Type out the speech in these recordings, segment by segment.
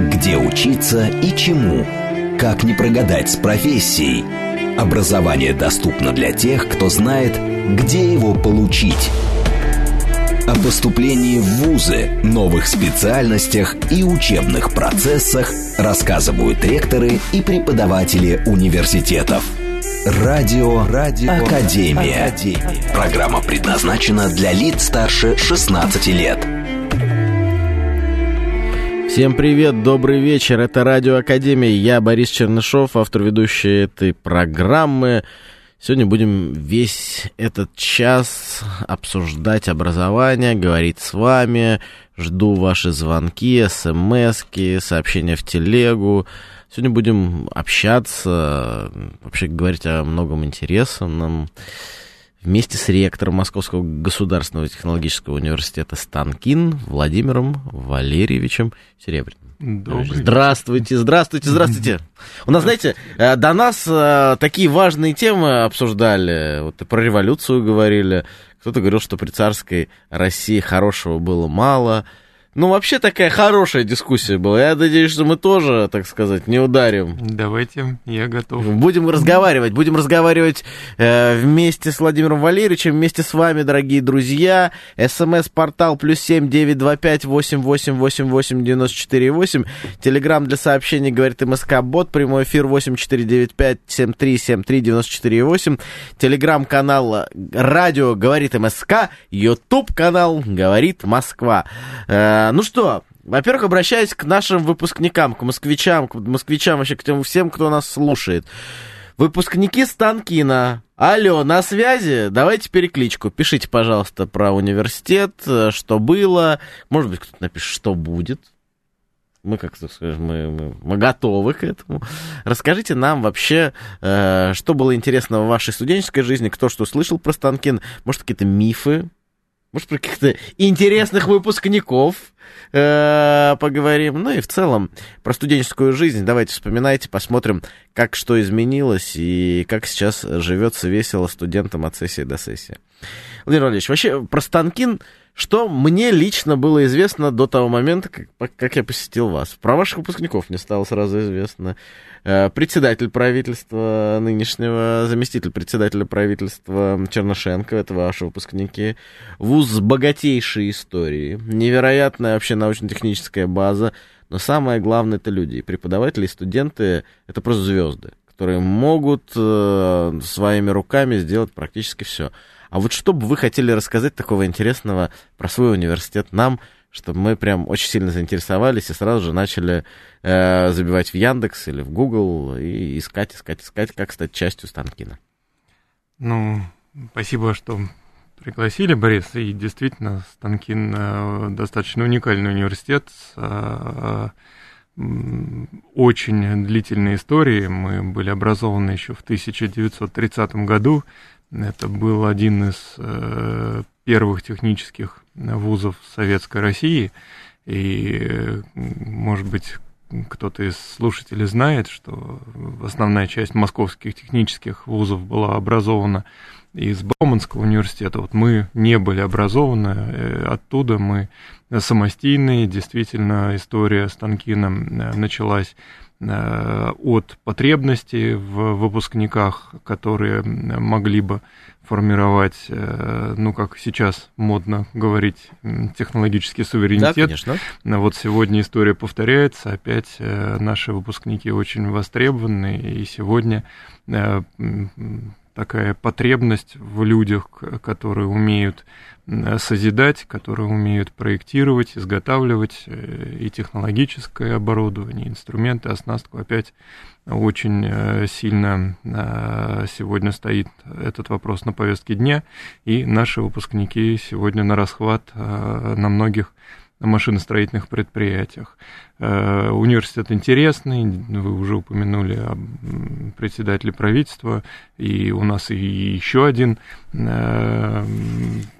Где учиться и чему? Как не прогадать с профессией? Образование доступно для тех, кто знает, где его получить. О поступлении в ВУЗы, новых специальностях и учебных процессах рассказывают ректоры и преподаватели университетов. Радио, Радио Академия. Академия. Программа предназначена для лиц старше 16 лет. Всем привет, добрый вечер. Это Радио Академия. Я Борис Чернышов, автор ведущей этой программы. Сегодня будем весь этот час обсуждать образование, говорить с вами. Жду ваши звонки, смс сообщения в телегу. Сегодня будем общаться, вообще говорить о многом интересном. Вместе с ректором Московского государственного технологического университета Станкин Владимиром Валерьевичем Серебряным. Добрый здравствуйте, здравствуйте, здравствуйте. У нас, знаете, э, до нас э, такие важные темы обсуждали. Вот и про революцию говорили. Кто-то говорил, что при царской России хорошего было мало. Ну, вообще такая хорошая дискуссия была. Я надеюсь, что мы тоже, так сказать, не ударим. Давайте, я готов. Будем разговаривать. Будем разговаривать э, вместе с Владимиром Валерьевичем, вместе с вами, дорогие друзья. СМС-портал плюс семь девять два пять восемь восемь восемь восемь девяносто четыре восемь. Телеграмм для сообщений, говорит МСК Бот. Прямой эфир восемь четыре девять пять семь три семь три девяносто четыре восемь. Телеграмм-канал Радио говорит МСК. Ютуб канал говорит Москва. Э, ну что, во-первых, обращаюсь к нашим выпускникам, к москвичам, к москвичам, вообще к тем всем, кто нас слушает. Выпускники Станкина. Алло, на связи? Давайте перекличку. Пишите, пожалуйста, про университет, что было. Может быть, кто-то напишет, что будет. Мы, как то скажем, мы, мы, мы готовы к этому. Расскажите нам вообще, э, что было интересного в вашей студенческой жизни, кто что слышал про Станкин, может, какие-то мифы, может, про каких-то интересных выпускников э, поговорим. Ну и в целом про студенческую жизнь. Давайте вспоминайте, посмотрим, как что изменилось и как сейчас живется весело студентам от сессии до сессии. Владимир Владимирович, вообще про Станкин, что мне лично было известно до того момента, как, как я посетил вас. Про ваших выпускников мне стало сразу известно. Э, председатель правительства нынешнего, заместитель председателя правительства Чернышенко, это ваши выпускники. Вуз с богатейшей историей, невероятная вообще научно-техническая база, но самое главное это люди. Преподаватели, и студенты — это просто звезды, которые могут э, своими руками сделать практически все. А вот что бы вы хотели рассказать такого интересного про свой университет нам — чтобы мы прям очень сильно заинтересовались и сразу же начали э, забивать в Яндекс или в Google и искать, искать, искать, как стать частью Станкина. Ну, спасибо, что пригласили, Борис. И действительно, Станкин э, достаточно уникальный университет с э, очень длительной историей. Мы были образованы еще в 1930 году. Это был один из э, первых технических вузов Советской России. И, может быть, кто-то из слушателей знает, что основная часть московских технических вузов была образована из Бауманского университета. Вот мы не были образованы э, оттуда, мы самостийные. Действительно, история Станкина э, началась э, от потребностей в выпускниках, которые могли бы формировать, э, ну, как сейчас модно говорить, технологический суверенитет. Да, конечно. Вот сегодня история повторяется, опять э, наши выпускники очень востребованы, и сегодня э, такая потребность в людях, которые умеют созидать, которые умеют проектировать, изготавливать и технологическое оборудование, инструменты, оснастку опять очень э, сильно э, сегодня стоит этот вопрос на повестке дня, и наши выпускники сегодня на расхват э, на многих машиностроительных предприятиях. Университет интересный, вы уже упомянули о председателе правительства, и у нас и еще один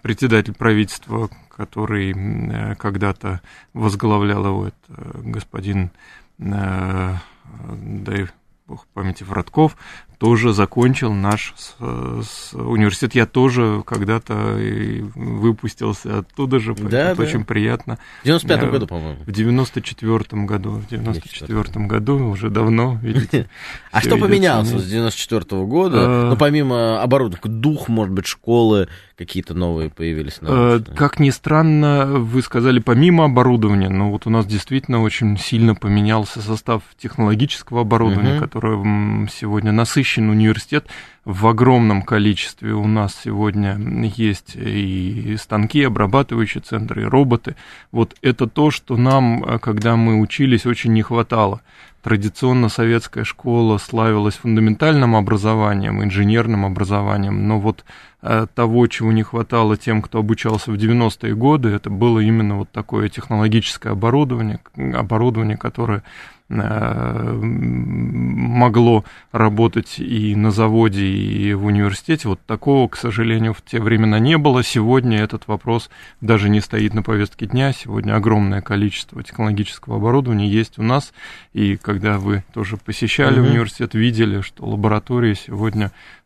председатель правительства, который когда-то возглавлял его, это господин дай бог памяти Вратков, тоже закончил наш с, с университет. Я тоже когда-то выпустился оттуда же, да, это да. очень приятно. В 95-м году, по-моему. В 94-м году. В 94-м году, уже давно, видите. А что поменялось с 94-го года? А. Ну, помимо оборудования, дух, может быть, школы, какие-то новые появились? Э, как ни странно, вы сказали, помимо оборудования, но вот у нас действительно очень сильно поменялся состав технологического оборудования, угу. которое сегодня насыщен университет в огромном количестве. У нас сегодня есть и станки, обрабатывающие центры, и роботы. Вот это то, что нам, э, когда мы учились, очень не хватало традиционно советская школа славилась фундаментальным образованием, инженерным образованием, но вот э, того, чего не хватало тем, кто обучался в 90-е годы, это было именно вот такое технологическое оборудование, оборудование, которое могло работать и на заводе, и в университете. Вот такого, к сожалению, в те времена не было. Сегодня этот вопрос даже не стоит на повестке дня. Сегодня огромное количество технологического оборудования есть у нас. И когда вы тоже посещали угу. университет, видели, что лаборатории сегодня Э,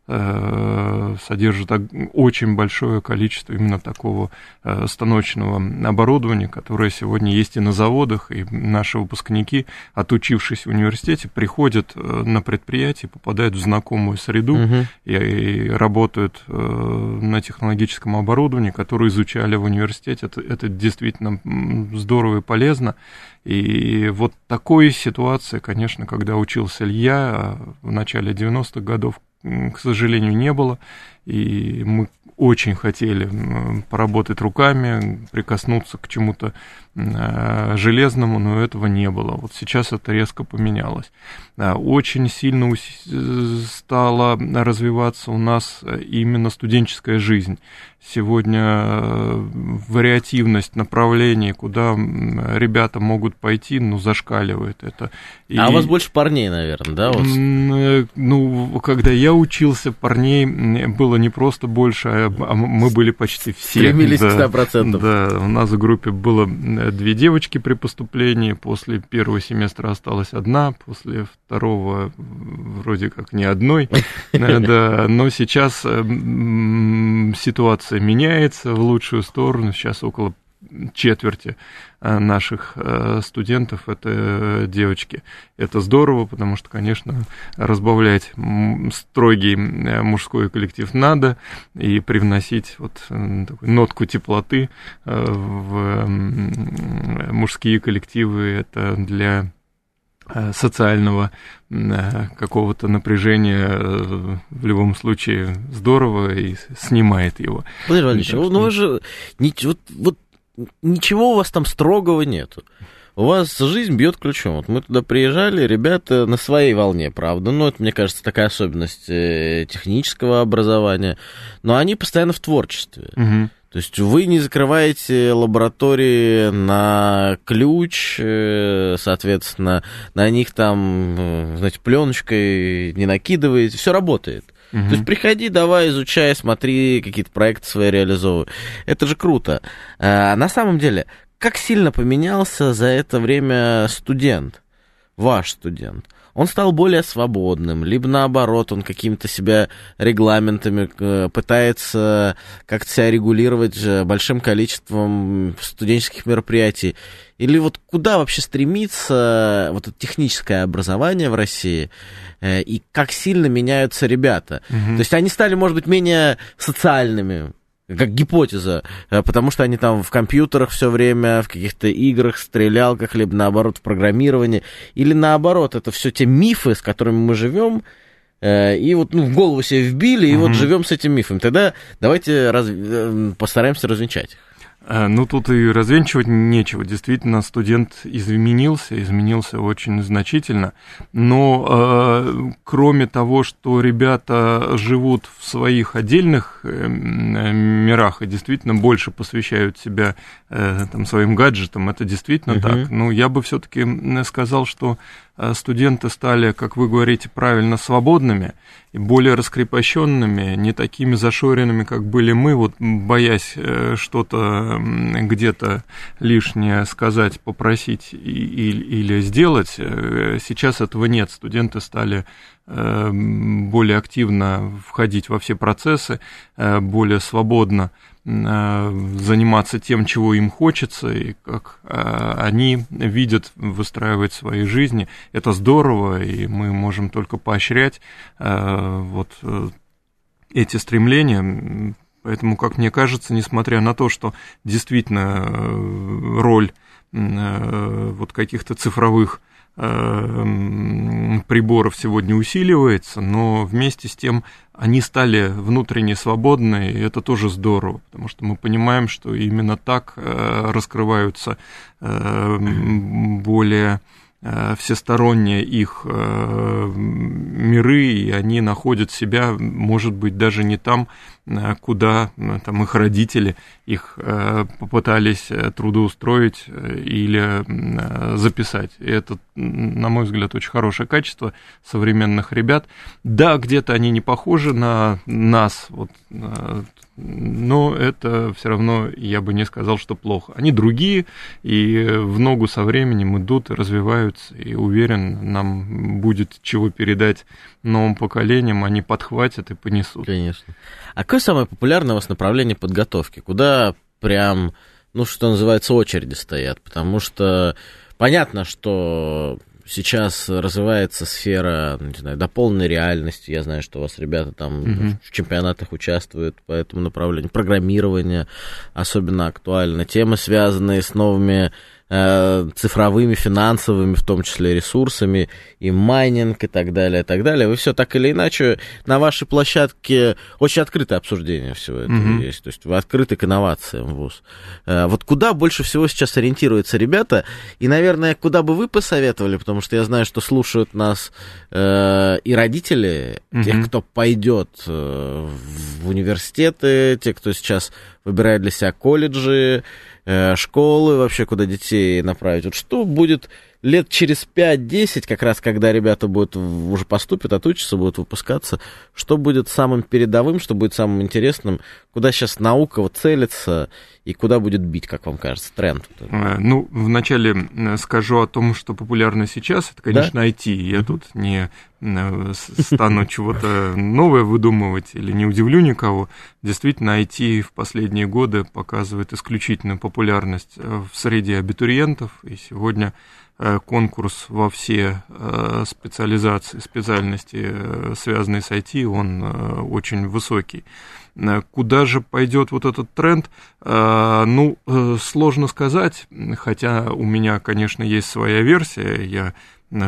содержит очень большое количество именно такого э, станочного оборудования, которое сегодня есть и на заводах, и наши выпускники, отучившись в университете, приходят э, на предприятие, попадают в знакомую среду угу. и, и работают на технологическом оборудовании, которое изучали в университете. Это, это действительно здорово и полезно. И вот такой ситуации, конечно, когда учился Илья в начале 90-х годов, к сожалению, не было. И мы очень хотели поработать руками, прикоснуться к чему-то железному, но этого не было. Вот сейчас это резко поменялось. Очень сильно стала развиваться у нас именно студенческая жизнь. Сегодня э, вариативность направлений, куда ребята могут пойти, ну, зашкаливает это. И... А у вас больше парней, наверное, да? Вот? Э, ну, когда я учился, парней было не просто больше, а, а мы были почти все. Стремились да, к 100%. Да, у нас в группе было две девочки при поступлении, после первого семестра осталась одна, после второго вроде как ни одной, э, да, но сейчас ситуация меняется в лучшую сторону. Сейчас около четверти э, наших э, студентов это девочки. Это здорово, потому что, конечно, разбавлять строгий э, мужской коллектив надо и привносить вот такую нотку теплоты в мужские коллективы. Это для Э, социального э, какого-то напряжения э, в любом случае здорово и снимает его. Владимир Владимирович, ну, ну вы же вот, вот ничего у вас там строгого нету. У вас жизнь бьет ключом. Вот мы туда приезжали, ребята на своей волне, правда. Ну, это, мне кажется, такая особенность технического образования. Но они постоянно в творчестве. Угу. То есть вы не закрываете лаборатории на ключ, э, соответственно, на них там, э, знаете, пленочкой не накидываете, все работает. Угу. То есть приходи, давай, изучай, смотри, какие-то проекты свои реализовывай. Это же круто. А на самом деле, как сильно поменялся за это время студент, ваш студент? Он стал более свободным, либо наоборот, он какими-то себя регламентами э, пытается как-то себя регулировать большим количеством студенческих мероприятий. Или вот куда вообще стремится вот это техническое образование в России, э, и как сильно меняются ребята. Угу. То есть они стали, может быть, менее социальными, как гипотеза, э, потому что они там в компьютерах все время, в каких-то играх, стрелялках, либо наоборот в программировании, или наоборот, это все те мифы, с которыми мы живем, э, и вот ну, в голову себе вбили, и mm-hmm. вот живем с этим мифом. Тогда давайте раз... Э, постараемся развенчать их. Э, ну, тут и развенчивать нечего. Действительно, студент изменился, изменился очень значительно. Но э, кроме того, что ребята живут в своих отдельных э, мирах и действительно больше посвящают себя э, там, своим гаджетам, это действительно угу. так. Ну, я бы все-таки сказал, что студенты стали, как вы говорите, правильно свободными и более раскрепощенными, не такими зашоренными, как были мы, вот боясь э, что-то где-то лишнее сказать, попросить или сделать. Э, сейчас этого нет. Студенты стали более активно входить во все процессы, более свободно заниматься тем, чего им хочется, и как они видят выстраивать свои жизни. Это здорово, и мы можем только поощрять вот эти стремления. Поэтому, как мне кажется, несмотря на то, что действительно роль вот каких-то цифровых Э, приборов сегодня усиливается, но вместе с тем они стали внутренне свободны, и это тоже здорово, потому что мы понимаем, что именно так э, раскрываются э, более всесторонние их миры, и они находят себя, может быть, даже не там, Э, куда э, там их родители их э, попытались трудоустроить или записать. И это, на мой взгляд, очень хорошее качество современных ребят. Да, где-то они не похожи на нас, вот, но это все равно я бы не сказал, что плохо. Они другие, и в ногу со временем идут развиваются, и уверен, нам будет чего передать новым поколениям, они подхватят и понесут. Конечно. А какое самое популярное у вас направление подготовки? Куда прям, ну, что называется, очереди стоят? Потому что понятно, что сейчас развивается сфера, не знаю, до полной реальности. Я знаю, что у вас ребята там mm-hmm. в чемпионатах участвуют по этому направлению. Программирование особенно актуально. Темы, связанные с новыми Э, цифровыми, финансовыми, в том числе ресурсами, и майнинг, и так далее, и так далее. Вы все так или иначе на вашей площадке очень открытое обсуждение всего этого mm-hmm. есть. То есть вы открыты к инновациям в ВУЗ. Э, вот куда больше всего сейчас ориентируются ребята, и, наверное, куда бы вы посоветовали, потому что я знаю, что слушают нас э, и родители, mm-hmm. тех, кто пойдет э, в университеты, те, кто сейчас выбирает для себя колледжи, школы вообще, куда детей направить. Вот что будет лет через 5-10, как раз когда ребята будут уже поступят, отучатся, будут выпускаться, что будет самым передовым, что будет самым интересным, куда сейчас наука вот целится и куда будет бить, как вам кажется, тренд? Э, ну, вначале э, скажу о том, что популярно сейчас, это, конечно, да? IT. Я тут не э, стану чего-то новое выдумывать или не удивлю никого. Действительно, IT в последние годы показывает исключительную популярность в среде абитуриентов, и сегодня конкурс во все специализации, специальности, связанные с IT, он очень высокий. Э, куда же пойдет вот этот тренд? Э, ну, э, сложно сказать, хотя у меня, конечно, есть своя версия. Я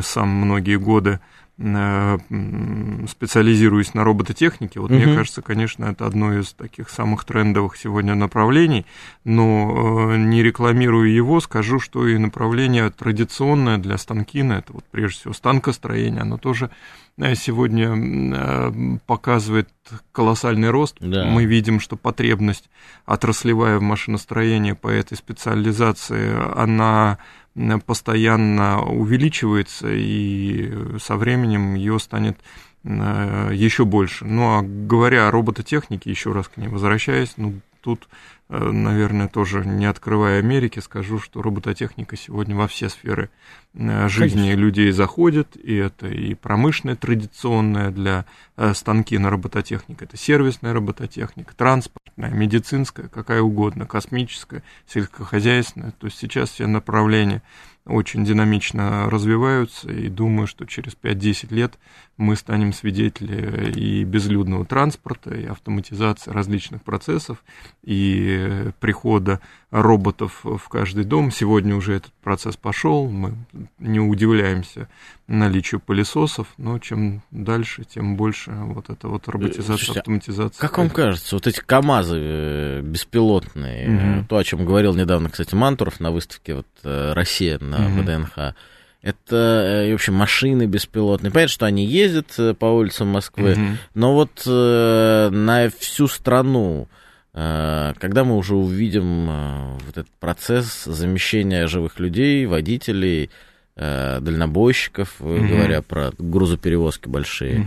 сам многие годы специализируюсь на робототехнике. Вот угу. мне кажется, конечно, это одно из таких самых трендовых сегодня направлений, но не рекламирую его, скажу, что и направление традиционное для станкина, это вот прежде всего станкостроение, оно тоже Э, сегодня э, показывает колоссальный рост. Да. Мы видим, что потребность отраслевая в машиностроении по этой специализации, она э, постоянно увеличивается, и со временем ее станет еще больше. Ну а говоря о робототехнике, еще раз к ней возвращаясь, ну тут Э, наверное, тоже не открывая Америки, скажу, что робототехника сегодня во все сферы э, жизни Конечно. людей заходит, и это и промышленная традиционная для э, станки на робототехника, это сервисная робототехника, транспортная, медицинская, какая угодно, космическая, сельскохозяйственная, то есть сейчас все направления очень динамично развиваются, и думаю, что через 5-10 лет мы станем свидетелями и безлюдного транспорта, и автоматизации различных процессов, и прихода роботов в каждый дом. Сегодня уже этот процесс пошел, мы не удивляемся наличию пылесосов, но чем дальше, тем больше вот эта вот роботизация, Слушайте, а автоматизация. Как вам кажется, вот эти КАМАЗы э, беспилотные, угу. то, о чем говорил недавно, кстати, Мантуров на выставке вот э, «Россия» на угу. ВДНХ, это, в общем, машины беспилотные. Понятно, что они ездят по улицам Москвы, угу. но вот э, на всю страну когда мы уже увидим э, вот этот процесс замещения живых людей, водителей, э, дальнобойщиков, mm-hmm. говоря про грузоперевозки большие,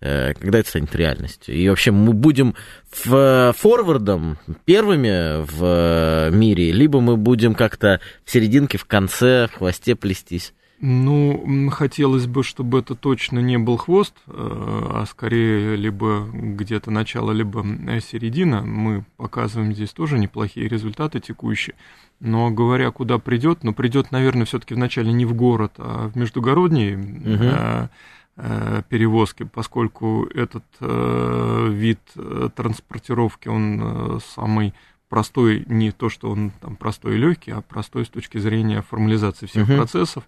mm-hmm. когда это станет реальностью. И вообще мы будем в форвардом первыми в мире, либо мы будем как-то в серединке, в конце, в хвосте плестись. Ну, хотелось бы, чтобы это точно не был хвост, э, а скорее либо где-то начало, либо середина. Мы показываем здесь тоже неплохие результаты текущие. Но говоря, куда придет, ну, придет, наверное, все-таки вначале не в город, а в междугородние угу. перевозки, поскольку этот вид транспортировки, он самый простой не то, что он там простой и легкий, а простой с точки зрения формализации всех uh-huh. процессов,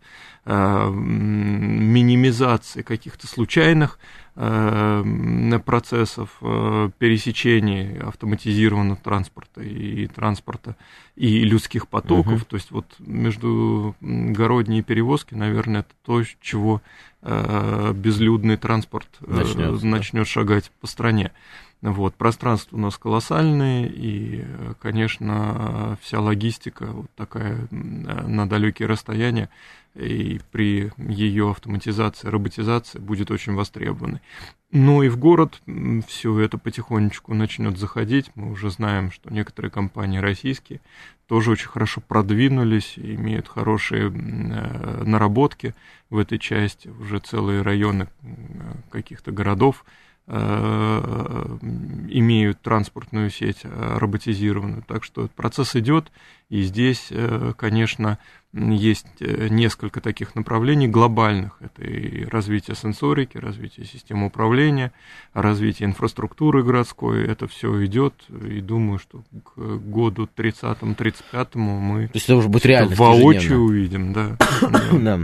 э, минимизации каких-то случайных э, процессов, э, пересечений автоматизированного транспорта и транспорта и людских потоков. Uh-huh. То есть вот между городние перевозки, наверное, это то, чего э, безлюдный транспорт э, начнет, начнет да. шагать по стране. Вот, пространство у нас колоссальное, и, конечно, вся логистика вот такая на далекие расстояния, и при ее автоматизации, роботизации будет очень востребованной. Ну и в город все это потихонечку начнет заходить. Мы уже знаем, что некоторые компании российские тоже очень хорошо продвинулись, имеют хорошие э, наработки в этой части, уже целые районы каких-то городов Э, имеют транспортную сеть э, роботизированную. Так что процесс идет, и здесь, э, конечно, есть несколько таких направлений глобальных. Это и развитие сенсорики, развитие системы управления, развитие инфраструктуры городской. Это все идет, и думаю, что к году 30-35 мы То есть это уже будет реальность воочию увидим. Да. да.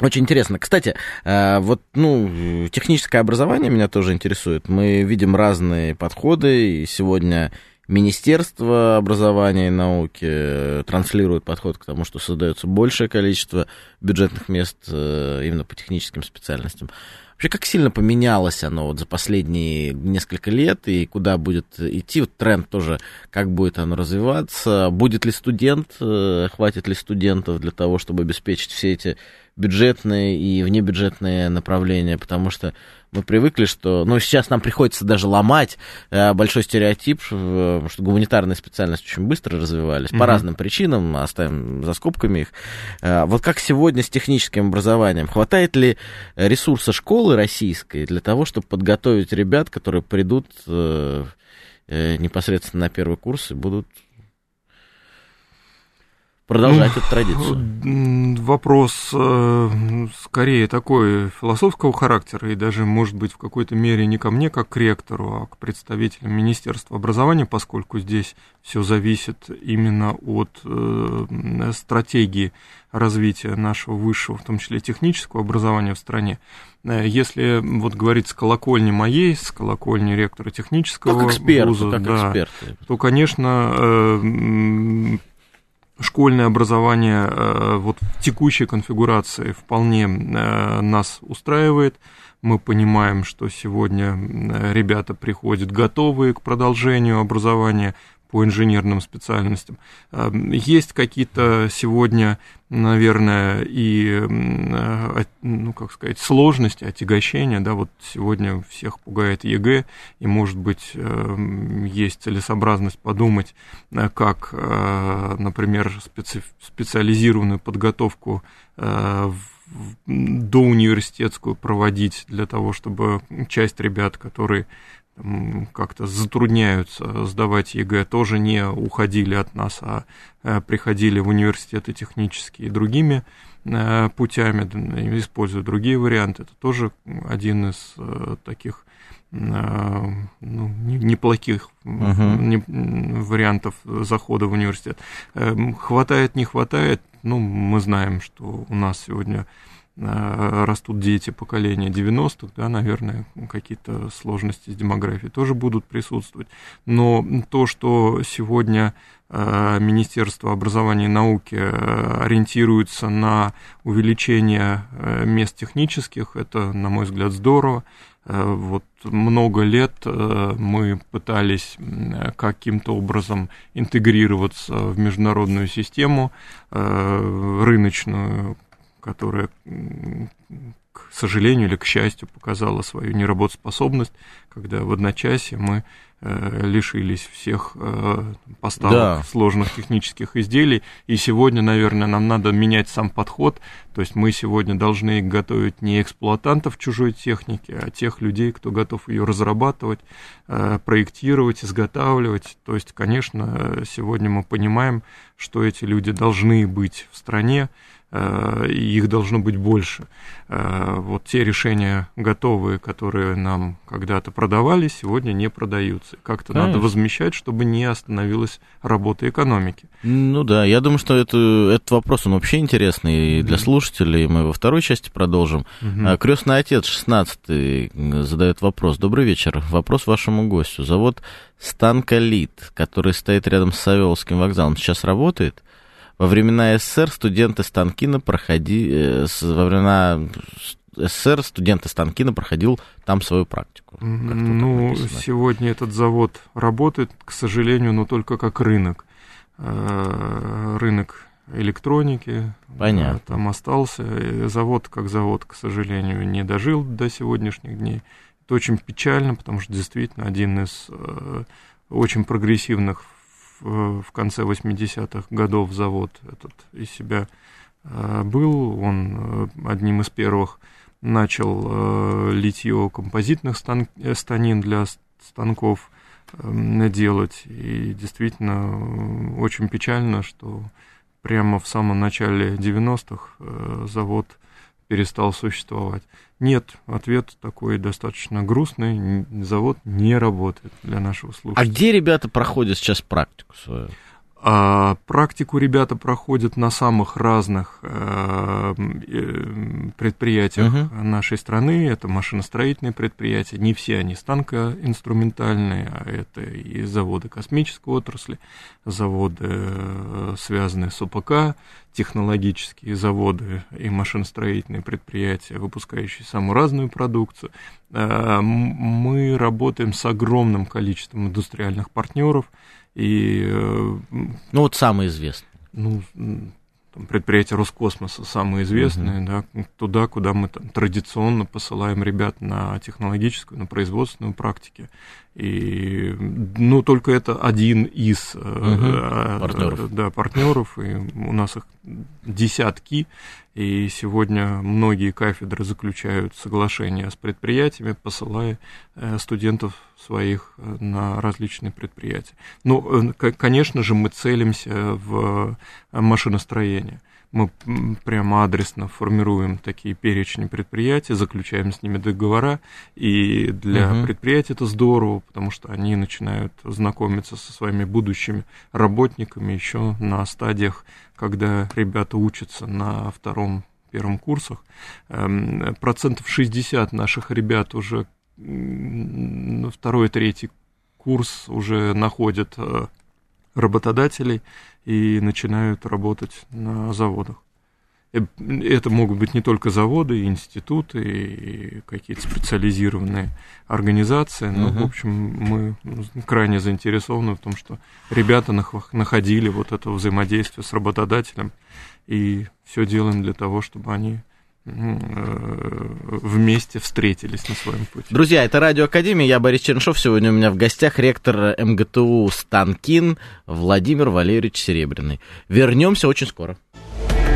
Очень интересно. Кстати, э, вот, ну, техническое образование меня тоже интересует. Мы видим разные подходы, и сегодня Министерство образования и науки транслирует подход к тому, что создается большее количество бюджетных мест э, именно по техническим специальностям. Вообще, как сильно поменялось оно вот за последние несколько лет и куда будет идти? Вот тренд тоже, как будет оно развиваться? Будет ли студент, э, хватит ли студентов для того, чтобы обеспечить все эти бюджетные и внебюджетные направления, потому что мы привыкли, что, ну, сейчас нам приходится даже ломать э, большой стереотип, что, что гуманитарные специальности очень быстро развивались mm-hmm. по разным причинам, оставим за скобками их. Э, вот как сегодня с техническим образованием? Хватает ли ресурса школы российской для того, чтобы подготовить ребят, которые придут э, э, непосредственно на первый курс и будут продолжать ну, эту традицию? Вопрос э, скорее такой философского характера и даже, может быть, в какой-то мере не ко мне, как к ректору, а к представителям Министерства образования, поскольку здесь все зависит именно от э, стратегии развития нашего высшего, в том числе технического образования в стране. Э, если вот говорить с колокольни моей, с колокольни ректора технического как эксперт, вуза, как да, эксперты. то, конечно, школьное образование э, вот в текущей конфигурации вполне э, нас устраивает. Мы понимаем, что сегодня ребята приходят готовые к продолжению образования по инженерным специальностям. Эм, есть какие-то сегодня, наверное, и, э, ну, как сказать, сложности, отягощения, да, вот сегодня всех пугает ЕГЭ, и, может быть, эм, есть целесообразность подумать, э, как, э, например, специ- специализированную подготовку доуниверситетскую проводить для того, чтобы часть ребят, которые как-то затрудняются сдавать ЕГЭ, тоже не уходили от нас, а э, приходили в университеты технические другими э, путями, используя другие варианты. Это тоже один из э, таких ну, неплохих uh-huh. вариантов захода в университет. Хватает, не хватает, ну, мы знаем, что у нас сегодня растут дети поколения 90-х, да, наверное, какие-то сложности с демографией тоже будут присутствовать. Но то, что сегодня э, Министерство образования и науки э, ориентируется на увеличение мест технических, это, на мой взгляд, здорово. Вот много лет мы пытались каким-то образом интегрироваться в международную систему рыночную, которая, к сожалению или к счастью, показала свою неработоспособность, когда в одночасье мы Э, лишились всех э, поставок да. сложных технических изделий. И сегодня, наверное, нам надо менять сам подход. То есть мы сегодня должны готовить не эксплуатантов чужой техники, а тех людей, кто готов ее разрабатывать, э, проектировать, изготавливать. То есть, конечно, сегодня мы понимаем, что эти люди должны быть в стране, их должно быть больше. Э, вот те решения готовые, которые нам когда-то продавали, сегодня не продаются. Как-то Конечно. надо возмещать, чтобы не остановилась работа экономики. Ну да, я думаю, что это, этот вопрос, он вообще интересный для слушателей. Мы во второй части продолжим. Угу. Крестный отец 16 задает вопрос. Добрый вечер. Вопрос вашему гостю. Завод Станколит, который стоит рядом с Савеловским вокзалом, сейчас работает? Во времена СССР студенты Станкина проходи, э, во времена СССР студенты Станкина проходил там свою практику. Ну, сегодня этот завод работает, к сожалению, но только как рынок. Э, рынок электроники. Понятно. Там остался. Завод как завод, к сожалению, не дожил до сегодняшних дней. Это очень печально, потому что действительно один из э, очень прогрессивных в конце 80-х годов завод этот из себя э, был. Он э, одним из первых начал э, литье композитных стан, станин для станков делать. И действительно очень печально, что прямо в самом начале 90-х завод перестал существовать. Нет, ответ такой достаточно грустный. Завод не работает для нашего слушателя. А где ребята проходят сейчас практику свою? А практику ребята проходят на самых разных э, э, предприятиях uh-huh. нашей страны. Это машиностроительные предприятия. Не все они станкоинструментальные, а это и заводы космической отрасли, заводы, э, связанные с УПК, технологические заводы и машиностроительные предприятия, выпускающие самую разную продукцию. Мы работаем с огромным количеством индустриальных партнеров – и, э, ну вот самый известный. Ну, там, предприятие Роскосмоса самые известные, uh да, туда, куда мы там, традиционно посылаем ребят на технологическую, на производственную практике. И, ну, только это один из uh партнеров. Да, партнеров, и у нас их десятки, и сегодня многие кафедры заключают соглашения с предприятиями, посылая э, студентов своих э, на различные предприятия. Ну, конечно же, мы целимся в машиностроение мы прямо адресно формируем такие перечни предприятий, заключаем с ними договора, и для угу. предприятий это здорово, потому что они начинают знакомиться со своими будущими работниками еще на стадиях, когда ребята учатся на втором первом курсах. Эм, процентов 60 наших ребят уже на второй, третий курс уже находят э, работодателей и начинают работать на заводах. Э, это могут быть не только заводы, и институты, и какие-то специализированные организации, но, uh-huh. в общем, мы крайне заинтересованы в том, что ребята находили вот это взаимодействие с работодателем, и все делаем для того, чтобы они вместе встретились на своем пути. Друзья, это Радио Академия, я Борис Черншов. Сегодня у меня в гостях ректор МГТУ Станкин Владимир Валерьевич Серебряный. Вернемся очень скоро.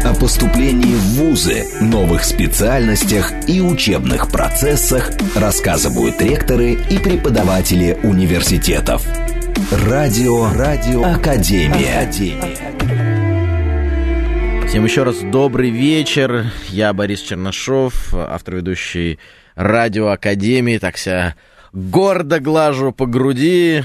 О поступлении в ВУЗы, новых специальностях и учебных процессах рассказывают ректоры и преподаватели университетов. Радио, Радио Академия. Академия. Всем еще раз добрый вечер. Я Борис Чернышов, автор ведущий Радио Академии. Так себя гордо глажу по груди,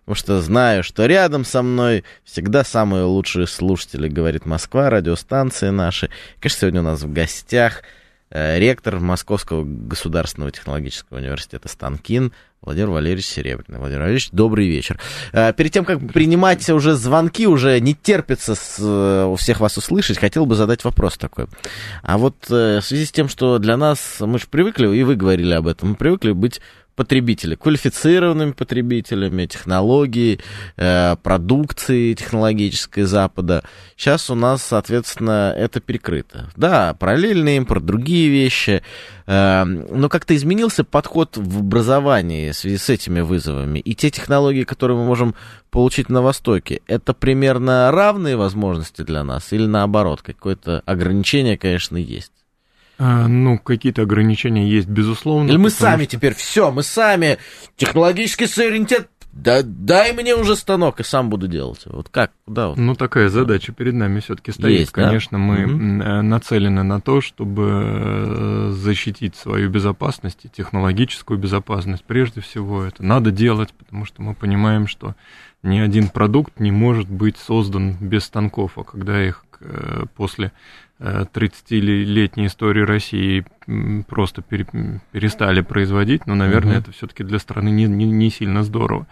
потому что знаю, что рядом со мной всегда самые лучшие слушатели, говорит Москва, радиостанции наши. Конечно, сегодня у нас в гостях э, ректор Московского государственного технологического университета Станкин Владимир Валерьевич Серебряный. Владимир Валерьевич, добрый вечер. Э, перед тем, как принимать уже звонки, уже не терпится с, э, у всех вас услышать, хотел бы задать вопрос такой. А вот э, в связи с тем, что для нас, мы же привыкли, и вы говорили об этом, мы привыкли быть потребители, квалифицированными потребителями технологий, э, продукции технологической Запада. Сейчас у нас, соответственно, это перекрыто. Да, параллельный импорт, другие вещи. Э, но как-то изменился подход в образовании в связи с этими вызовами. И те технологии, которые мы можем получить на Востоке, это примерно равные возможности для нас или наоборот, какое-то ограничение, конечно, есть? А, ну, какие-то ограничения есть, безусловно. Или мы сами что... теперь, все, мы сами, технологический суверенитет, да, дай мне уже станок, и сам буду делать. Вот как? Куда? Вот? Ну, такая задача перед нами все-таки стоит. Есть, Конечно, да? мы угу. нацелены на то, чтобы э, защитить свою безопасность, технологическую безопасность. Прежде всего, это надо делать, потому что мы понимаем, что ни один продукт не может быть создан без станков, а когда их э, после 30-летней истории России просто перестали производить, но, наверное, угу. это все-таки для страны не, не, не сильно здорово.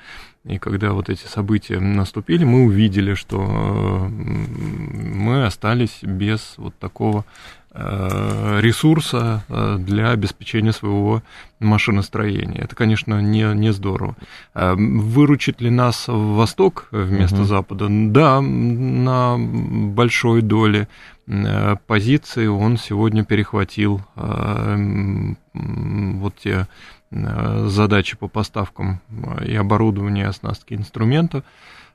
И когда вот эти события наступили, мы увидели, что мы остались без вот такого Э, ресурса э, для обеспечения своего машиностроения. Это, конечно, не, не здорово. Э, выручит ли нас Восток вместо угу. Запада? Да, на большой доле позиции он сегодня перехватил вот те задачи по поставкам и оборудования, оснастки инструмента,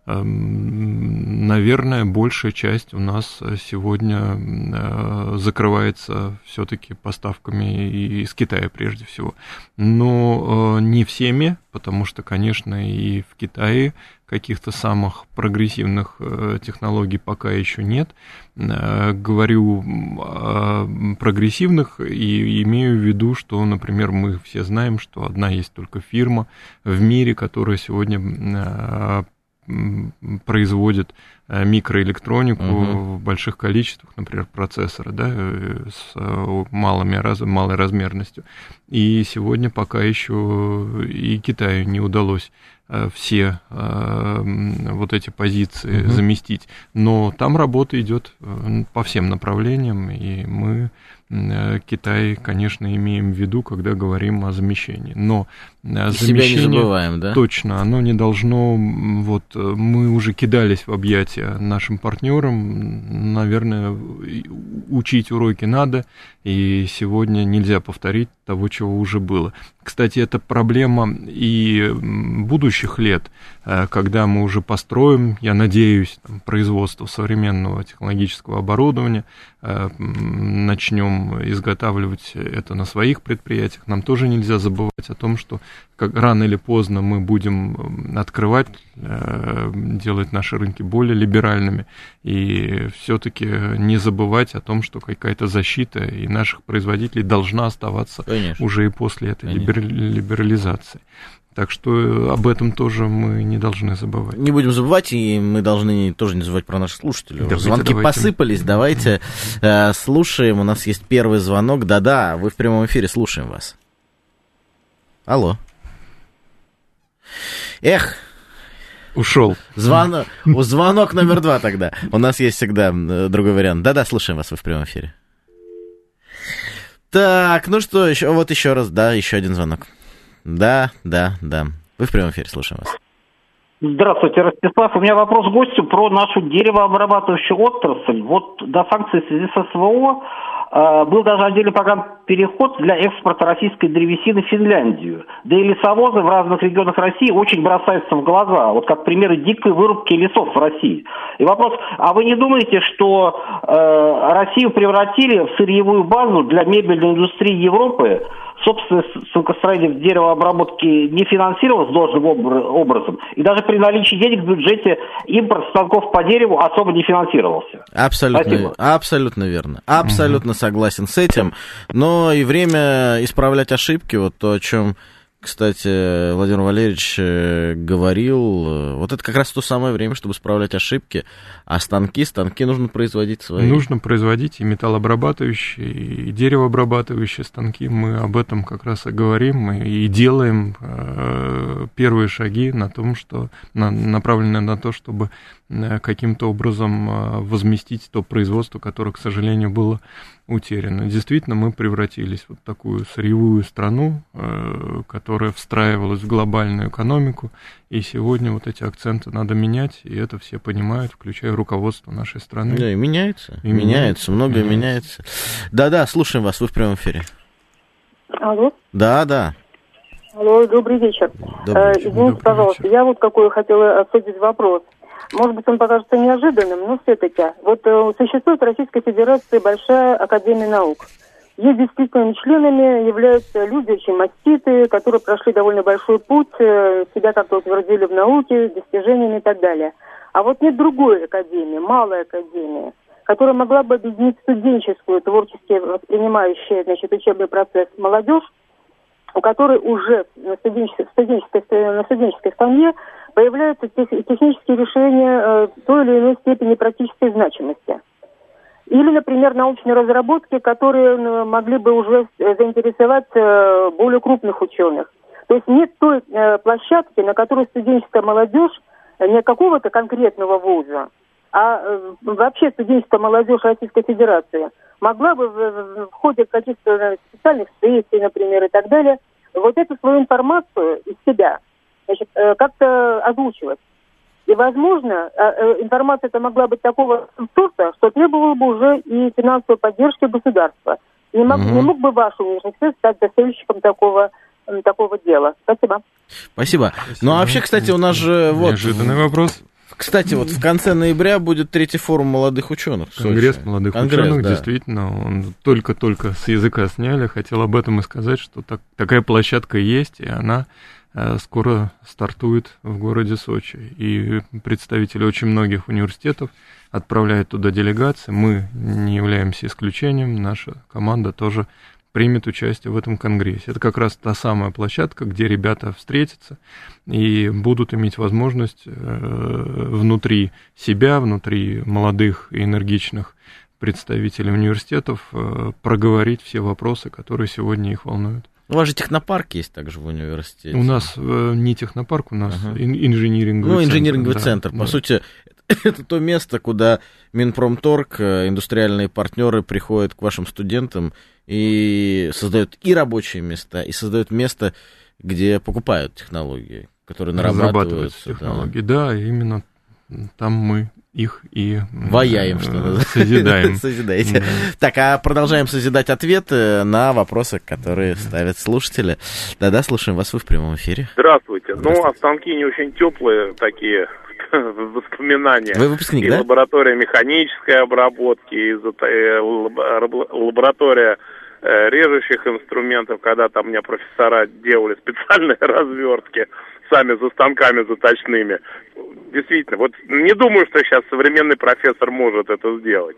наверное, большая часть у нас сегодня э, закрывается все-таки поставками из Китая прежде всего. Но э, не всеми, потому что, конечно, и в Китае каких-то самых прогрессивных э, технологий пока еще нет. Говорю о прогрессивных и имею в виду, что, например, мы все знаем, что одна есть только фирма в мире, которая сегодня производит э, микроэлектронику угу. в больших количествах, например, процессоры, да, э, с э, малыми, раз, малой размерностью. И сегодня пока еще и Китаю не удалось все вот эти позиции угу. заместить. Но там работа идет по всем направлениям, и мы Э, Китай, конечно, имеем в виду, когда говорим о замещении. Но э, замещение не забываем, да? точно, оно не должно, вот э, мы уже кидались в объятия нашим партнерам, наверное, учить уроки надо, и сегодня нельзя повторить того, чего уже было. Кстати, это проблема и будущих лет, когда мы уже построим, я надеюсь, производство современного технологического оборудования, начнем изготавливать это на своих предприятиях. Нам тоже нельзя забывать о том, что как рано или поздно мы будем открывать, э, делать наши рынки более либеральными. И все-таки не забывать о том, что какая-то защита и наших производителей должна оставаться Конечно. уже и после этой Конечно. либерализации. Так что об этом тоже мы не должны забывать. Не будем забывать, и мы должны тоже не забывать про наших слушателей. Давайте, Звонки давайте. посыпались, давайте э, слушаем. У нас есть первый звонок. Да-да, вы в прямом эфире, слушаем вас. Алло. Эх, Ушел. Звон... Звонок номер два тогда. У нас есть всегда другой вариант. Да-да, слушаем вас, вы в прямом эфире. Так, ну что, еще, вот еще раз, да, еще один звонок. Да, да, да. Вы в прямом эфире, слушаем вас. Здравствуйте, Ростислав. У меня вопрос гостю про нашу деревообрабатывающую отрасль. Вот до санкций в связи с СВО был даже отдельный программ переход для экспорта российской древесины в Финляндию. Да и лесовозы в разных регионах России очень бросаются в глаза. Вот как примеры дикой вырубки лесов в России. И вопрос, а вы не думаете, что э, Россию превратили в сырьевую базу для мебельной индустрии Европы, собственно, ссылкостроение в деревообработке не финансировалось должным образом, и даже при наличии денег в бюджете импорт станков по дереву особо не финансировался. Абсолютно, Спасибо. абсолютно верно. Абсолютно. Согласен с этим. Но и время исправлять ошибки, вот то, о чем кстати, Владимир Валерьевич э, говорил, э, вот это как раз то самое время, чтобы справлять ошибки, а станки, станки нужно производить свои. Нужно производить и металлообрабатывающие, и деревообрабатывающие станки, мы об этом как раз и говорим, и делаем э, первые шаги на том, что, на, направленные на то, чтобы каким-то образом возместить то производство, которое, к сожалению, было утеряно. Действительно, мы превратились в вот такую сырьевую страну, э, которая встраивалась в глобальную экономику, и сегодня вот эти акценты надо менять, и это все понимают, включая руководство нашей страны. Да, и меняется, и меняется, многое меняется. Да-да, слушаем вас, вы в прямом эфире. Алло. Да, да. Алло, добрый вечер. Добрый Э, вечер. Извините, Добрый пожалуйста, вечер. я вот какой хотела обсудить вопрос. Может быть, он покажется неожиданным, но все-таки. Вот э, существует в Российской Федерации Большая Академия Наук. Ее действительно членами являются люди очень маститые, которые прошли довольно большой путь, э, себя как-то утвердили в науке, достижениями и так далее. А вот нет другой академии, малой академии, которая могла бы объединить студенческую, творчески воспринимающую значит, учебный процесс молодежь, у которой уже на студенческой, студенческой, на студенческой скамье появляются тех- технические решения э, той или иной степени практической значимости. Или, например, научные разработки, которые э, могли бы уже заинтересовать э, более крупных ученых. То есть нет той э, площадки, на которой студенческая молодежь э, не какого-то конкретного вуза, а э, вообще студенческая молодежь Российской Федерации могла бы в, в- в ходе каких-то э, специальных сессий, например, и так далее, вот эту свою информацию из себя значит, э, как-то озвучивать. И, возможно, э, э, информация эта могла быть такого сорта, что требовала бы уже и финансовой поддержки государства. Не мог, Мгм. не мог бы ваш университет стать застрельщиком такого, такого дела. Спасибо. Спасибо. Ну, а вообще, кстати, у нас же вот... Неожиданный вопрос. Кстати, вот в конце ноября будет третий форум молодых ученых. в Сочи. Конгресс молодых Конгресс, ученых, да. действительно, он только-только с языка сняли. Хотел об этом и сказать, что так, такая площадка есть, и она скоро стартует в городе Сочи. И представители очень многих университетов отправляют туда делегации. Мы не являемся исключением, наша команда тоже примет участие в этом конгрессе. Это как раз та самая площадка, где ребята встретятся и будут иметь возможность э, внутри себя, внутри молодых и энергичных представителей университетов э, проговорить все вопросы, которые сегодня их волнуют. У вас же технопарк есть также в университете. У нас э, не технопарк, у нас Ага. ин- инжиниринговый Ну, центр. инжиниринговый да, центр. По да. сути, это то место, куда Минпромторг, э, индустриальные партнеры приходят к вашим студентам и создают и рабочие места, и создают место, где покупают технологии, которые нарабатываются. да. технологии. Да. именно там мы их и э, Ваяем, что называется. созидаем. Созидаете. Да. Так, а продолжаем созидать ответы на вопросы, которые ставят слушатели. Да-да, слушаем вас, вы в прямом эфире. Здравствуйте. Здравствуйте. Ну, а станки не очень теплые такие воспоминания. Вы выпускник, и да? лаборатория механической обработки, и э, лаборатория э, режущих инструментов, когда там у меня профессора делали специальные развертки сами за станками заточными. Действительно, вот не думаю, что сейчас современный профессор может это сделать.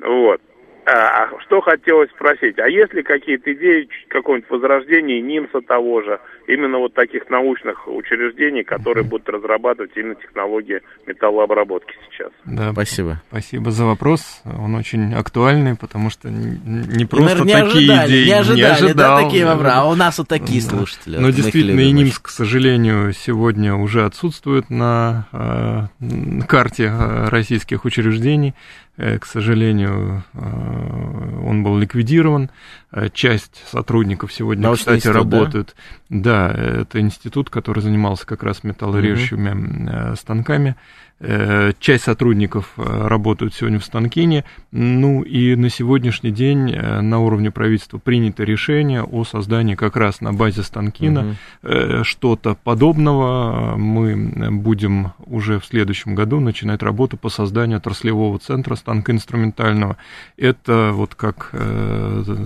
Вот. А, а что хотелось спросить, а есть ли какие-то идеи какого-нибудь возрождения НИМСа того же, именно вот таких научных учреждений, которые будут разрабатывать именно технологии металлообработки сейчас? Да, Спасибо. Спасибо за вопрос. Он очень актуальный, потому что не просто наверное, такие не ожидали, идеи. не ожидали, ожидал. да, такие вопросы. А у нас вот такие Да. слушатели. Но вот действительно, и. НИМС, к сожалению, сегодня уже отсутствует на э, карте э, российских учреждений. Э, К сожалению, э, он был ликвидирован. Э, Часть сотрудников сегодня, Научный кстати, институт, да? работают. Да, это институт, который занимался как раз металлорежущими э, станками. Э, Часть сотрудников э, работают сегодня в Станкине. Ну и на сегодняшний день э, на уровне правительства принято решение о создании как раз на базе Станкина э, что-то подобного. Мы будем уже в следующем году начинать работу по созданию отраслевого центра станкоинструментального. Это вот как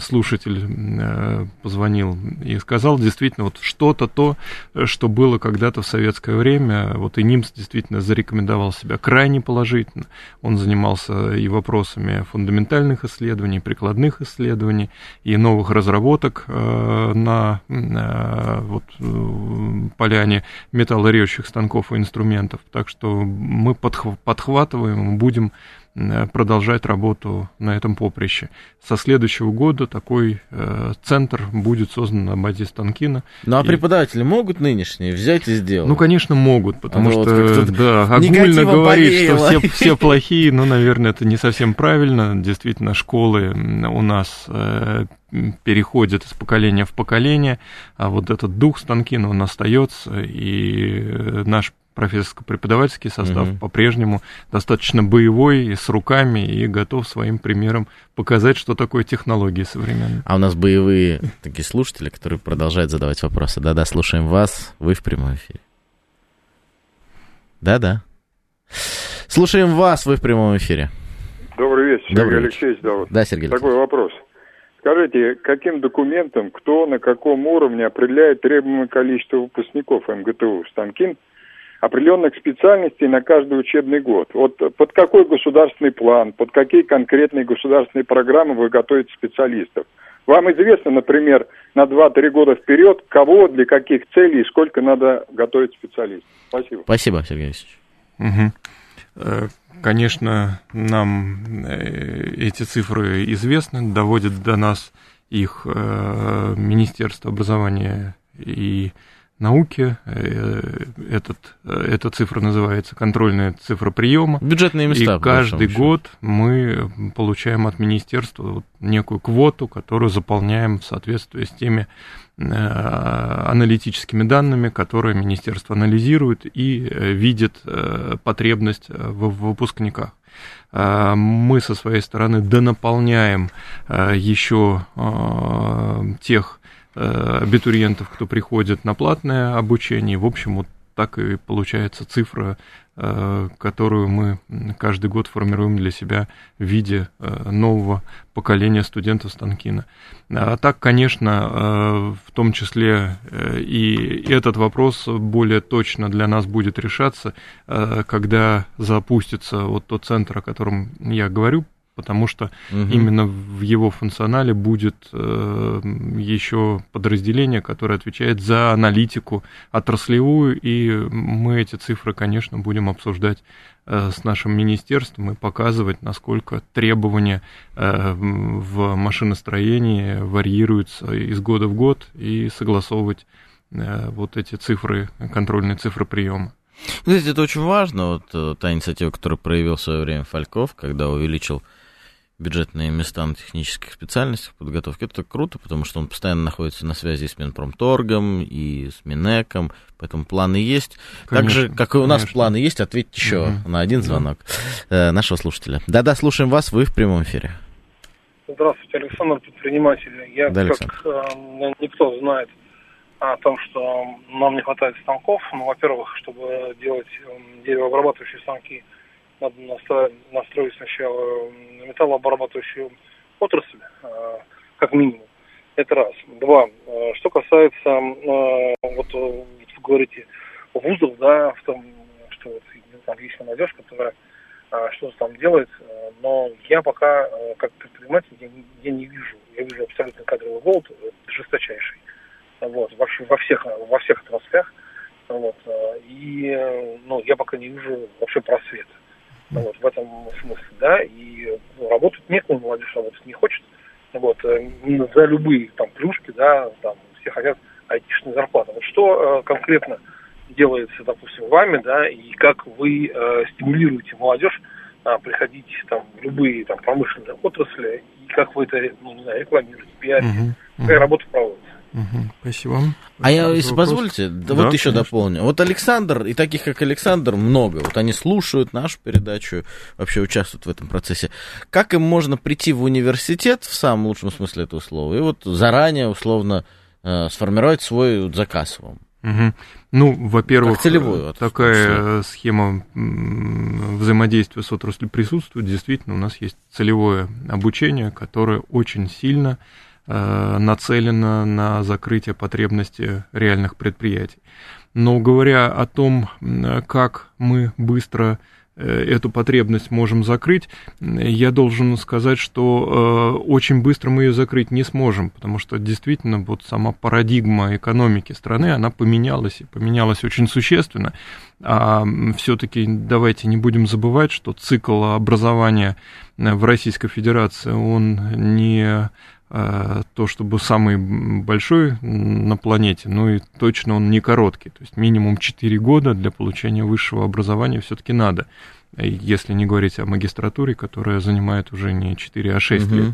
слушатель позвонил и сказал, действительно, вот что-то то, что было когда-то в советское время. Вот и НИМС действительно зарекомендовал себя крайне положительно. Он занимался и вопросами фундаментальных исследований, прикладных исследований, и новых разработок э, на э, вот, э, поляне металлорежущих станков и инструментов. Так что мы подхв- подхватываем, будем продолжать работу на этом поприще. Со следующего года такой э, центр будет создан на базе Станкина. Ну а И- преподаватели могут нынешние взять и сделать? Ну, конечно, могут, потому вот что, тут да, огульно говорить, что все, все плохие, ну, наверное, это не совсем правильно. Действительно, школы у нас э, м, переходят из поколения в поколение, а вот этот дух Станкина, он остается, и э, наш профессорско-преподавательский состав Мгм. по-прежнему достаточно боевой, и с руками, и готов своим примером показать, что такое технологии современные. А у нас боевые такие слушатели, которые продолжают задавать вопросы. Да-да, слушаем вас. Вы в прямом эфире. Да-да. Слушаем вас, вы в прямом эфире. Добрый вечер, Добрый Сергей вечер. Алексеевич зовут. Да, Сергей Такой вопрос. Скажите, каким документом, кто на каком уровне определяет требуемое количество выпускников МГТУ Станкин определенных специальностей на каждый учебный год? Вот под какой государственный план, под какие конкретные государственные программы вы готовите специалистов? Вам известно, например, на 2-3 года вперед, кого, для каких целей и сколько надо готовить специалистов? Спасибо. Спасибо, Сергей Алексеевич. Э, Конечно, нам э, эти цифры известны, доводит до нас их э, Министерство образования и науки. Э, Этот, э, эта цифра называется контрольная цифра приема. Бюджетные места. И каждый год мы получаем от министерства вот некую квоту, которую заполняем в соответствии с теми э, аналитическими данными, которые министерство анализирует и видит потребность в выпускниках. Мы со своей стороны донаполняем еще тех абитуриентов, кто приходит на платное обучение. В общем, вот так и получается цифра, э, которую мы каждый год формируем для себя в виде э, нового поколения студентов Станкина. А так, конечно, э, в том числе э, и этот вопрос более точно для нас будет решаться, э, когда запустится вот тот центр, о котором я говорю, потому что Мгм. именно в его функционале будет э, еще подразделение, которое отвечает за аналитику отраслевую, и мы эти цифры, конечно, будем обсуждать э, с нашим министерством и показывать, насколько требования э, в машиностроении варьируются из года в год, и согласовывать э, вот эти цифры, контрольные цифры приема. Кстати, это очень важно, вот э, та инициатива, которую проявил в свое время Фальков, когда увеличил бюджетные места на технических специальностях подготовки. Это круто, потому что он постоянно находится на связи с Минпромторгом, и с Минэком, поэтому планы есть. так же, Конечно, как и у нас конечно. планы есть, ответьте еще Мгм. на один звонок э, нашего слушателя. Да-да, слушаем вас, вы в прямом эфире. Здравствуйте, Александр, предприниматель. Я, Да, как э, никто знает о том, что нам не хватает станков. Ну, во-первых, чтобы делать э, деревообрабатывающие станки, надо настроить, настроить сначала металлообрабатывающую отрасль, э, как минимум. Это раз. Два. Э, Что касается, э, вот вы говорите, вузов, да, в том, что вот, ну, там есть молодежь, которая а, что-то там делает, э, но я пока, э, как предприниматель, я я не вижу, я вижу абсолютно кадровый голод, жесточайший, вот, вообще во всех, во всех отраслях, вот, и, ну, я пока не вижу вообще просвета, вот, в этом смысле, да, и ну, работать некому, молодежь работать не хочет, вот, э, за любые там плюшки, да, там, все хотят айтишную зарплату. Вот что э, конкретно делается, допустим, вами, да, и как вы э, стимулируете молодежь а, приходить там, в любые там, промышленные отрасли, и как вы это ну, не знаю, рекламируете, пиарите, Мгм, какая работа проводится. Мгм. Спасибо. А я, если вопрос. позволите, да, вот еще конечно. дополню. Вот Александр, и таких, как Александр, много. Вот они слушают нашу передачу, вообще участвуют в этом процессе. Как им можно прийти в университет, в самом лучшем смысле этого слова, и вот заранее, условно, э, сформировать свой заказ вам? Мгм. Ну, во-первых, целевую э, отрасль, такая схема взаимодействия с отраслью присутствует. Действительно, у нас есть целевое обучение, которое очень сильно э, нацелено на закрытие потребностей реальных предприятий. Но говоря о том, м, как мы быстро эту потребность можем закрыть, я должен сказать, что очень быстро мы ее закрыть не сможем, потому что действительно вот сама парадигма экономики страны, она поменялась, и поменялась очень существенно. А все-таки давайте не будем забывать, что цикл образования в Российской Федерации, он не Э, то, чтобы самый большой на планете, но и точно он не короткий. То есть минимум 4 года для получения высшего образования все-таки надо. Если не говорить о магистратуре, которая занимает уже не 4, а 6 угу. лет.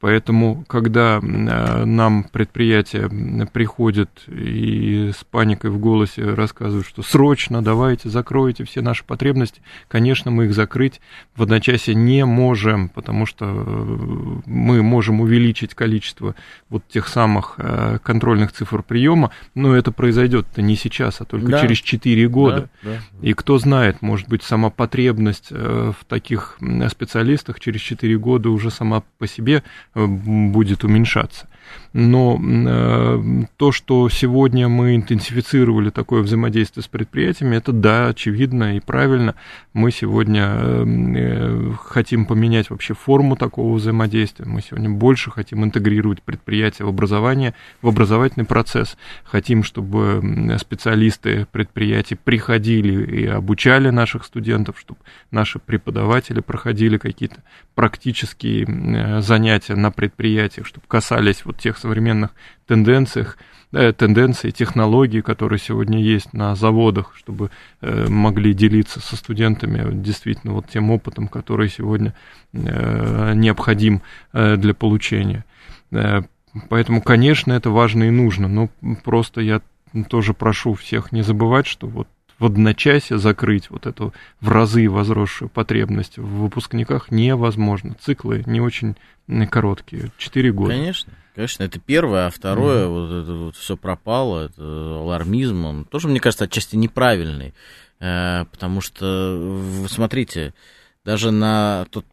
Поэтому, когда э, нам предприятие приходит и с паникой в голосе рассказывают, что срочно давайте закройте все наши потребности, конечно, мы их закрыть в одночасье не можем, потому что э, мы можем увеличить количество вот тех самых э, контрольных цифр приема, но это произойдет-то не сейчас, а только да. через 4 года. Да, да. И кто знает, может быть, сама потребность в таких специалистах через 4 года уже сама по себе будет уменьшаться но э, то, что сегодня мы интенсифицировали такое взаимодействие с предприятиями, это да, очевидно и правильно. Мы сегодня э, хотим поменять вообще форму такого взаимодействия. Мы сегодня больше хотим интегрировать предприятия в образование, в образовательный процесс. Хотим, чтобы специалисты предприятий приходили и обучали наших студентов, чтобы наши преподаватели проходили какие-то практические э, занятия на предприятиях, чтобы касались вот тех современных тенденциях, э, тенденций, технологий, которые сегодня есть на заводах, чтобы э, могли делиться со студентами действительно вот тем опытом, который сегодня э, необходим для получения. Поэтому, конечно, это важно и нужно, но просто я тоже прошу всех не забывать, что вот в одночасье закрыть вот эту в разы возросшую потребность в выпускниках невозможно. Циклы не очень короткие, 4 года. Конечно. Конечно, это первое, а второе, mm-hmm. вот это вот все пропало, это алармизм, он тоже, мне кажется, отчасти неправильный, э, потому что, смотрите, даже на тот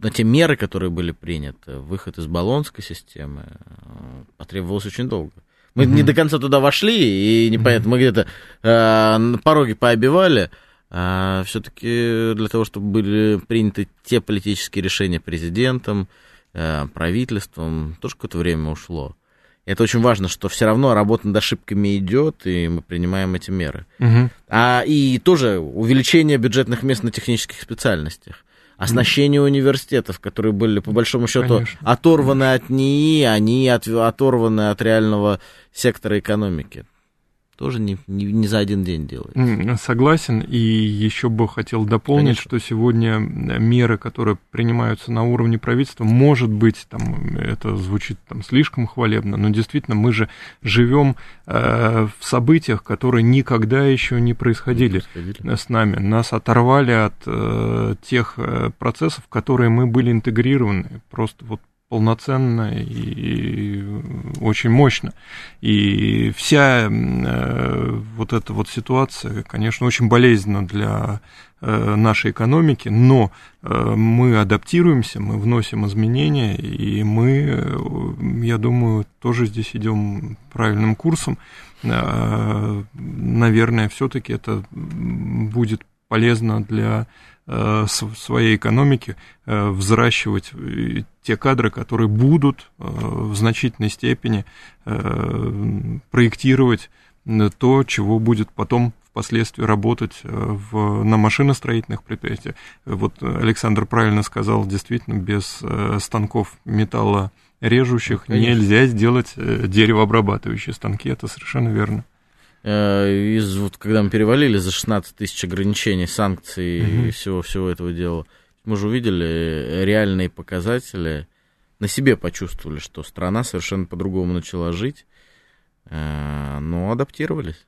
на те меры, которые были приняты, выход из баллонской системы э, потребовалось очень долго. Мы mm-hmm. не до конца туда вошли, и непонятно, mm-hmm. мы где-то э, на пороге пообивали, а все-таки для того, чтобы были приняты те политические решения президентом, Э, правительством, тоже какое-то время ушло. Это очень важно, что все равно работа над ошибками идет, и мы принимаем эти меры. Угу. А, и тоже увеличение бюджетных мест на технических специальностях. Оснащение университетов, которые были, по большому счету, Конечно. оторваны от НИИ, они от, оторваны от реального сектора экономики тоже не, не, не за один день делается. Согласен, и еще бы хотел дополнить, Конечно. что сегодня меры, которые принимаются на уровне правительства, может быть, там, это звучит там, слишком хвалебно, но действительно мы же живем э, в событиях, которые никогда еще не происходили, не происходили. с нами. Нас оторвали от э, тех э, процессов, в которые мы были интегрированы. Просто вот полноценно и очень мощно. И вся э, вот эта вот ситуация, конечно, очень болезненна для э, нашей экономики, но э, мы адаптируемся, мы вносим изменения, и мы, я думаю, тоже здесь идем правильным курсом. Наверное, все-таки это будет полезно для своей экономики э, взращивать э, те кадры, которые будут в значительной степени проектировать то, чего будет потом впоследствии работать в, на машиностроительных предприятиях. Вот Александр правильно сказал, действительно, без станков металла режущих ну, нельзя сделать деревообрабатывающие станки, это совершенно верно. Э, из, вот, когда мы перевалили за 16 тысяч ограничений, санкций угу. и всего-всего этого дела, мы же увидели реальные показатели, на себе почувствовали, что страна совершенно по-другому начала жить, э, но адаптировались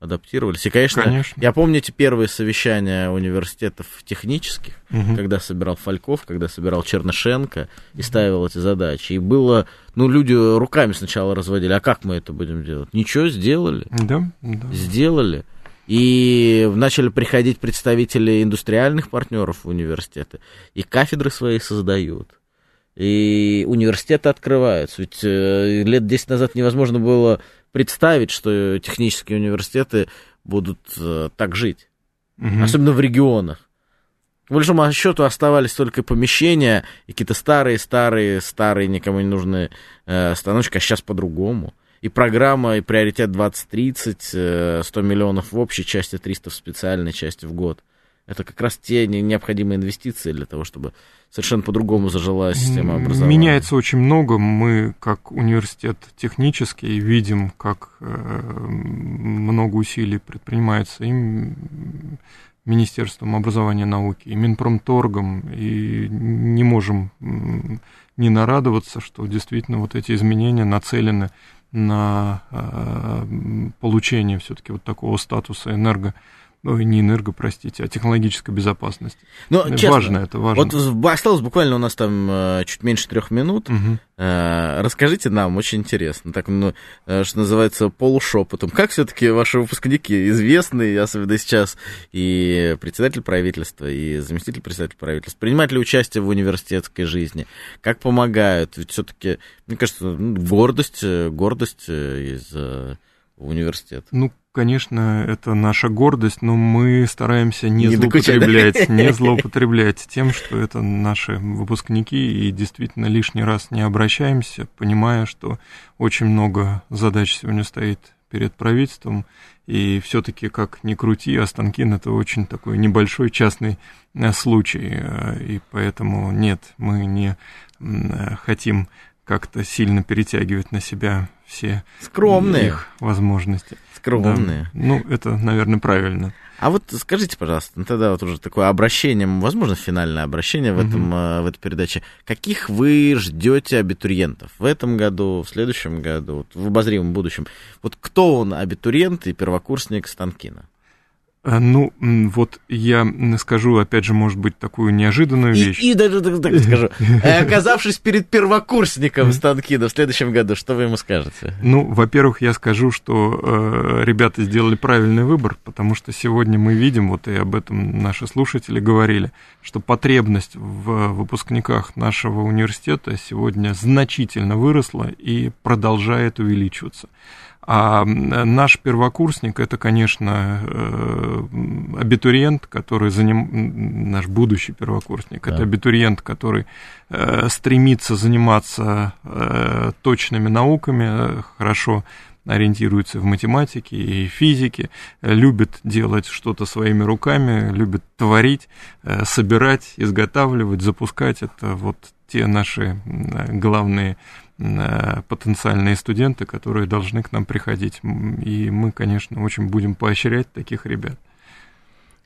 адаптировались. И, конечно, конечно, я помню эти первые совещания университетов технических, угу. когда собирал Фальков, когда собирал Чернышенко и ставил эти задачи. И было, ну, люди руками сначала разводили, а как мы это будем делать? Ничего, сделали. Да, да. Сделали. И начали приходить представители индустриальных партнеров в университеты, и кафедры свои создают. И университеты открываются. Ведь э, лет 10 назад невозможно было представить, что технические университеты будут э, так жить. угу. особенно в регионах. По большому счету оставались только помещения и какие-то старые, старые, старые, никому не нужные э, станочки, а сейчас по-другому. И программа, и приоритет 2030, э, 100 миллионов в общей части, 300 в специальной части в год. Это как раз те необходимые инвестиции для того, чтобы совершенно по-другому зажила система образования. Меняется очень много. Мы, как университет технический, видим, как э, много усилий предпринимается им Министерством образования и науки, и Минпромторгом, и не можем не нарадоваться, что действительно вот эти изменения нацелены на э, получение все-таки вот такого статуса энерго Ой, не энерго, простите, а технологическая безопасность. Но, ну, честно, важно это, важно. Вот осталось буквально у нас там э, чуть меньше трех минут. Угу. Расскажите нам, очень интересно, так, ну, э, что называется, полушепотом. Как все-таки ваши выпускники известны, особенно сейчас, и председатель правительства, и заместитель председателя правительства, принимают ли участие в университетской жизни? Как помогают? Ведь все-таки, мне кажется, ну, гордость, гордость из университета. Ну, конечно, это наша гордость, но мы стараемся не, не злоупотреблять, не злоупотреблять тем, что это наши выпускники, и действительно лишний раз не обращаемся, понимая, что очень много задач сегодня стоит перед правительством, и все-таки, как ни крути, Останкин это очень такой небольшой частный э, случай, э, и поэтому нет, мы не э, хотим как-то сильно перетягивать на себя все Скромные. их возможности. Скромные. Да. Ну, это, наверное, правильно. А вот скажите, пожалуйста, ну тогда вот уже такое обращение, возможно, финальное обращение в, этом, угу. в этой передаче. Каких вы ждете абитуриентов в этом году, в следующем году, вот в обозримом будущем? Вот кто он, абитуриент и первокурсник Станкина? А, ну, вот я скажу, опять же, может быть, такую неожиданную вещь. И, и даже так, так скажу, э, оказавшись перед первокурсником Станкина в следующем году, что вы ему скажете? Ну, во-первых, я скажу, что э, ребята сделали правильный выбор, потому что сегодня мы видим, вот и об этом наши слушатели говорили, что потребность в выпускниках нашего университета сегодня значительно выросла и продолжает увеличиваться. А наш первокурсник это, конечно, э, абитуриент, который заним... наш будущий первокурсник, да. это абитуриент, который э, стремится заниматься э, точными науками, хорошо ориентируется в математике и физике, любит делать что-то своими руками, любит творить, собирать, изготавливать, запускать. Это вот те наши главные потенциальные студенты, которые должны к нам приходить. И мы, конечно, очень будем поощрять таких ребят.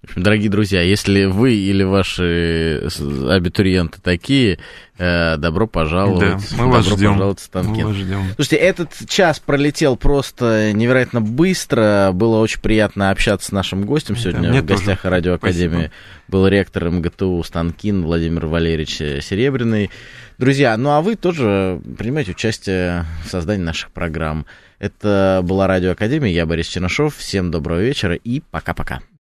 В общем, дорогие друзья, если вы или ваши абитуриенты такие, э, добро пожаловать. Да, мы вас добро ждем. пожаловать в Мы вас ждем. Слушайте, этот час пролетел просто невероятно быстро. Было очень приятно общаться с нашим гостем сегодня да, в гостях тоже. Радиоакадемии. Спасибо. Был ректор МГТУ Станкин Владимир Валерьевич Серебряный. Друзья, ну а вы тоже принимаете участие в создании наших программ. Это была Радиоакадемия, я Борис Чернышов. Всем доброго вечера и пока-пока.